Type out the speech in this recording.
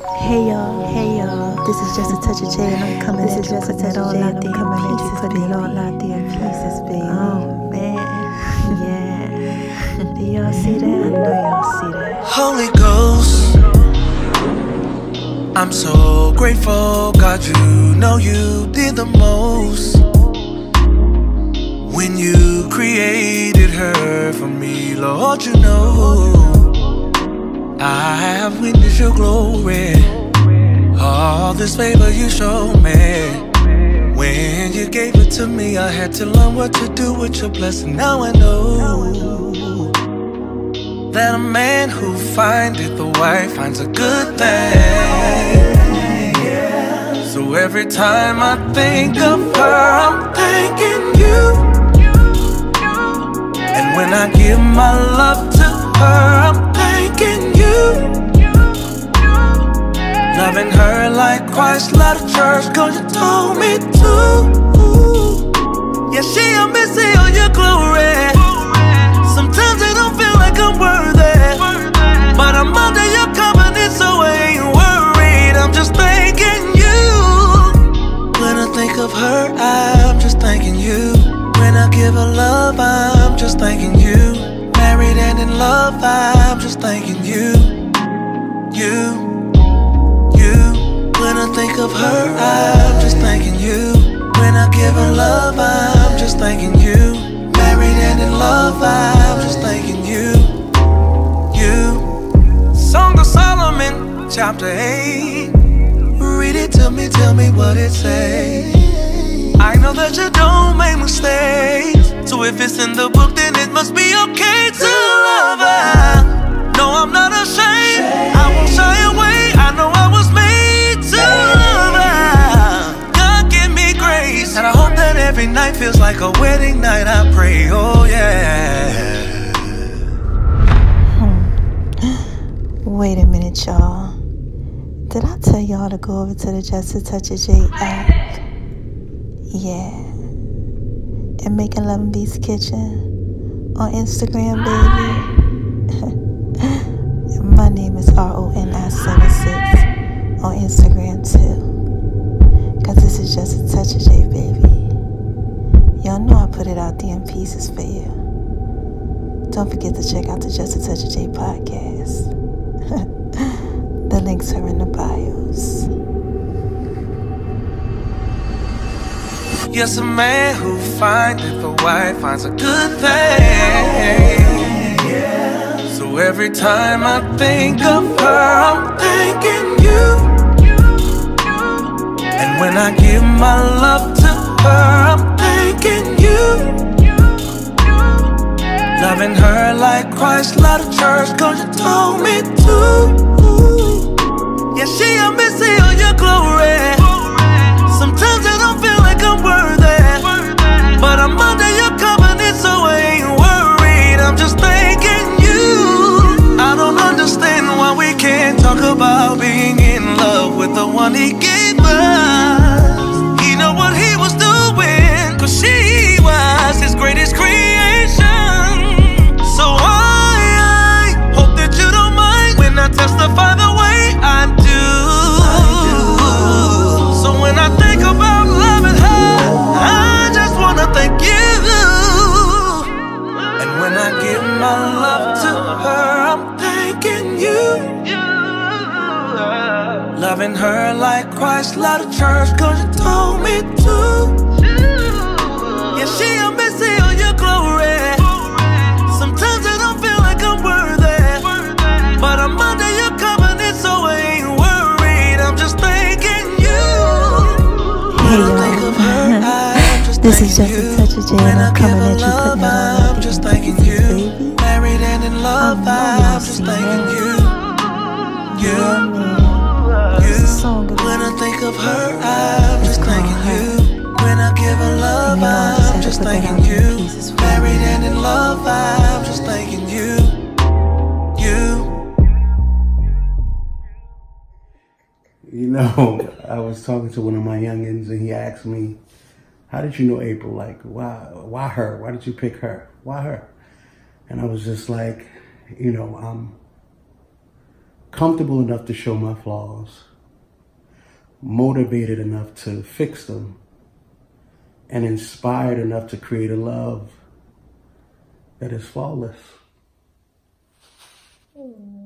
Hey y'all, hey y'all. This is just a touch of J, and I'm coming. This is just a touch of J, and I'm coming at you, putting it all out there in pieces, baby. Oh man, yeah. Do y'all see that? I know y'all see that. Holy Ghost, I'm so grateful, God. You know you did the most when you created her for me, Lord. You know. I have witnessed your glory. All this favor you showed me. When you gave it to me, I had to learn what to do with your blessing. Now I know that a man who findeth a wife finds a good thing. So every time I think of her, I'm thanking you. And when I give my love to her, I'm like Christ loved the church, cause you told me to. Yeah, she a missing all your glory. Sometimes I don't feel like I'm worthy. But I'm under your covenant, so I ain't worried. I'm just thanking you. When I think of her, I'm just thanking you. When I give her love, I'm just thanking you. Married and in love, I'm just thanking you. You. I think of her, I'm just thanking you. When I give her love, I'm just thanking you. Married and in love, I'm just thanking you. You. Song of Solomon, chapter 8. Read it to me, tell me what it says. I know that you don't make mistakes. So if it's in the book, then it must be okay to love her. Night. I pray, oh yeah. Wait a minute, y'all. Did I tell y'all to go over to the Just a Touch of J app? Yeah. And making Love and Beast Kitchen on Instagram, baby. Know I put it out there in pieces for you. Don't forget to check out the Just a Touch of J podcast. the links are in the bios. Yes, a man who findeth a wife finds a good thing. So every time I think of her, I'm thanking you. And when I give my love to her, I'm like Christ loved the church, cause you told me to. Yeah, she a missing all your glory. Sometimes I don't feel like I'm worthy. But I'm under your covenant, so I ain't worried. I'm just thanking you. I don't understand why we can't talk about being in love with the one he gave love to her, I'm thanking you. Loving her like Christ loved the church, cause you told me to. Yeah, she a missing all your glory. Sometimes I don't feel like I'm worthy. But I'm under your covenant, so I ain't worried. I'm just thanking you. Hey, When I think of her, I'm just This is just a touch of J, I I'm coming at you, love, I know I'm just see thanking that. you. Yeah, You, you. It's a song of When I think of her, I'm just called thanking Her. you. When I give her love, You I just I'm just put that thanking out there in you. pieces Married and in love, I'm just thanking you. You. You know, I was talking to one of my youngins and he asked me, How did you know April? Like, why why her? Why did you pick her? Why her? And I was just like, you know, I'm comfortable enough to show my flaws, motivated enough to fix them, and inspired enough to create a love that is flawless. Mm.